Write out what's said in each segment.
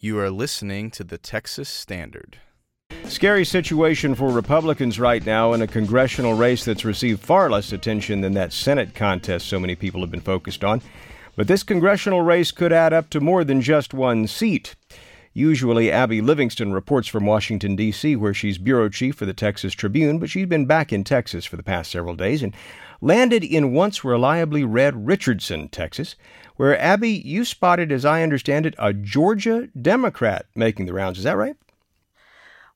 You are listening to the Texas Standard. Scary situation for Republicans right now in a congressional race that's received far less attention than that Senate contest so many people have been focused on. But this congressional race could add up to more than just one seat. Usually, Abby Livingston reports from Washington, D.C., where she's bureau chief for the Texas Tribune, but she's been back in Texas for the past several days and landed in once reliably red Richardson, Texas, where Abby, you spotted, as I understand it, a Georgia Democrat making the rounds. Is that right?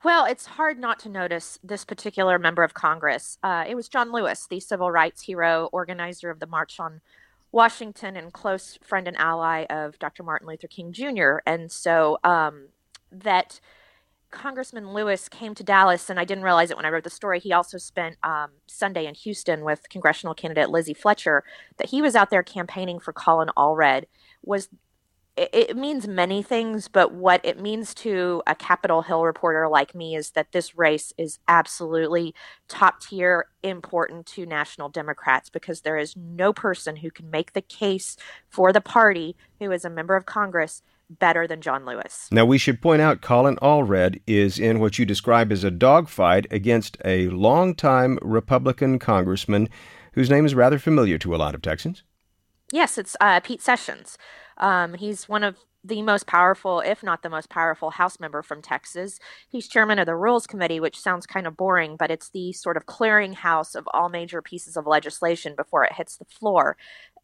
Well, it's hard not to notice this particular member of Congress. Uh, it was John Lewis, the civil rights hero, organizer of the March on Washington, and close friend and ally of Dr. Martin Luther King Jr. And so um, that Congressman Lewis came to Dallas, and I didn't realize it when I wrote the story. He also spent um, Sunday in Houston with congressional candidate Lizzie Fletcher. That he was out there campaigning for Colin Allred was it, means many things, but what it means to a Capitol Hill reporter like me is that this race is absolutely top tier important to national Democrats because there is no person who can make the case for the party who is a member of Congress better than John Lewis. Now, we should point out Colin Allred is in what you describe as a dogfight against a longtime Republican congressman whose name is rather familiar to a lot of Texans. Yes, it's uh, Pete Sessions. Um, he's one of the most powerful, if not the most powerful, House member from Texas. He's chairman of the Rules Committee, which sounds kind of boring, but it's the sort of clearinghouse of all major pieces of legislation before it hits the floor.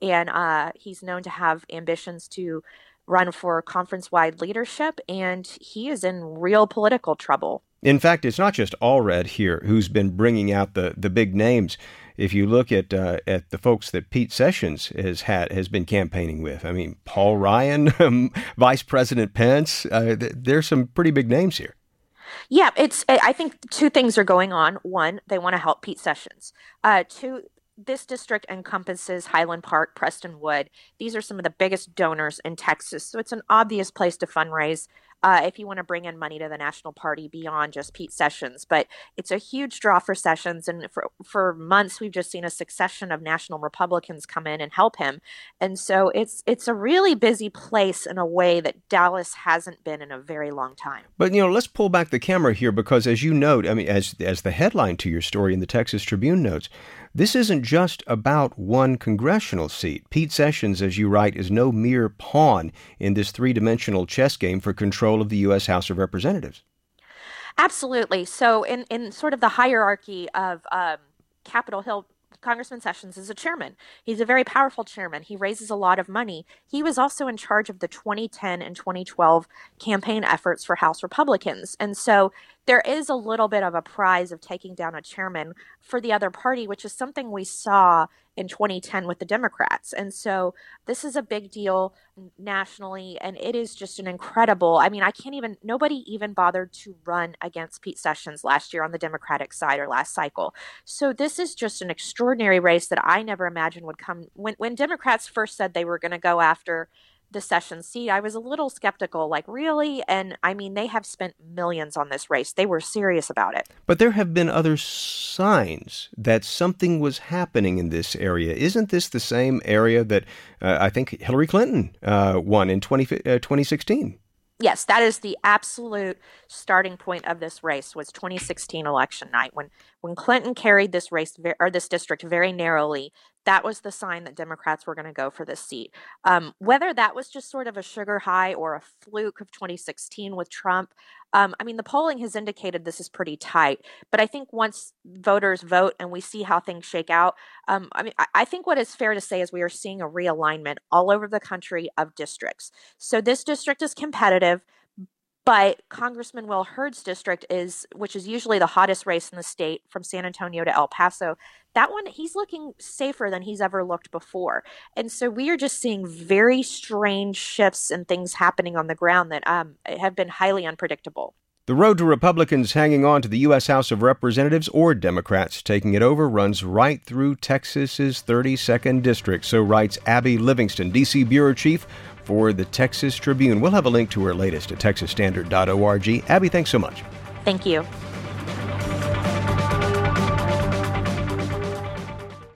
And uh, he's known to have ambitions to run for conference wide leadership, and he is in real political trouble. In fact, it's not just Allred here who's been bringing out the, the big names. If you look at uh, at the folks that Pete Sessions has had has been campaigning with, I mean Paul Ryan, um, Vice President Pence, uh, th- there's some pretty big names here. Yeah, it's. I think two things are going on. One, they want to help Pete Sessions. Uh, two, this district encompasses Highland Park, Prestonwood. These are some of the biggest donors in Texas. So it's an obvious place to fundraise uh, if you want to bring in money to the national party beyond just Pete Sessions. But it's a huge draw for Sessions, and for for months we've just seen a succession of national Republicans come in and help him, and so it's it's a really busy place in a way that Dallas hasn't been in a very long time. But you know, let's pull back the camera here because, as you note, I mean, as as the headline to your story in the Texas Tribune notes. This isn't just about one congressional seat. Pete Sessions, as you write, is no mere pawn in this three dimensional chess game for control of the U.S. House of Representatives. Absolutely. So, in, in sort of the hierarchy of um, Capitol Hill Congressman Sessions is a chairman. He's a very powerful chairman. He raises a lot of money. He was also in charge of the 2010 and 2012 campaign efforts for House Republicans. And so there is a little bit of a prize of taking down a chairman for the other party, which is something we saw in 2010 with the Democrats. And so this is a big deal nationally, and it is just an incredible. I mean, I can't even, nobody even bothered to run against Pete Sessions last year on the Democratic side or last cycle. So this is just an extraordinary race that I never imagined would come. When, when Democrats first said they were going to go after the session seat, I was a little skeptical, like, really? And I mean, they have spent millions on this race. They were serious about it. But there have been other signs that something was happening in this area. Isn't this the same area that uh, I think Hillary Clinton uh, won in 20, uh, 2016? yes, that is the absolute starting point of this race was 2016 election night when when Clinton carried this race or this district very narrowly. That was the sign that Democrats were going to go for this seat. Um, whether that was just sort of a sugar high or a fluke of 2016 with Trump, um, I mean, the polling has indicated this is pretty tight. But I think once voters vote and we see how things shake out, um, I mean, I, I think what is fair to say is we are seeing a realignment all over the country of districts. So this district is competitive. But Congressman Will Hurd's district is, which is usually the hottest race in the state from San Antonio to El Paso, that one, he's looking safer than he's ever looked before. And so we are just seeing very strange shifts and things happening on the ground that um, have been highly unpredictable. The road to Republicans hanging on to the U.S. House of Representatives or Democrats taking it over runs right through Texas's 32nd district, so writes Abby Livingston, D.C. Bureau Chief for the Texas Tribune. We'll have a link to her latest at texasstandard.org. Abby, thanks so much. Thank you.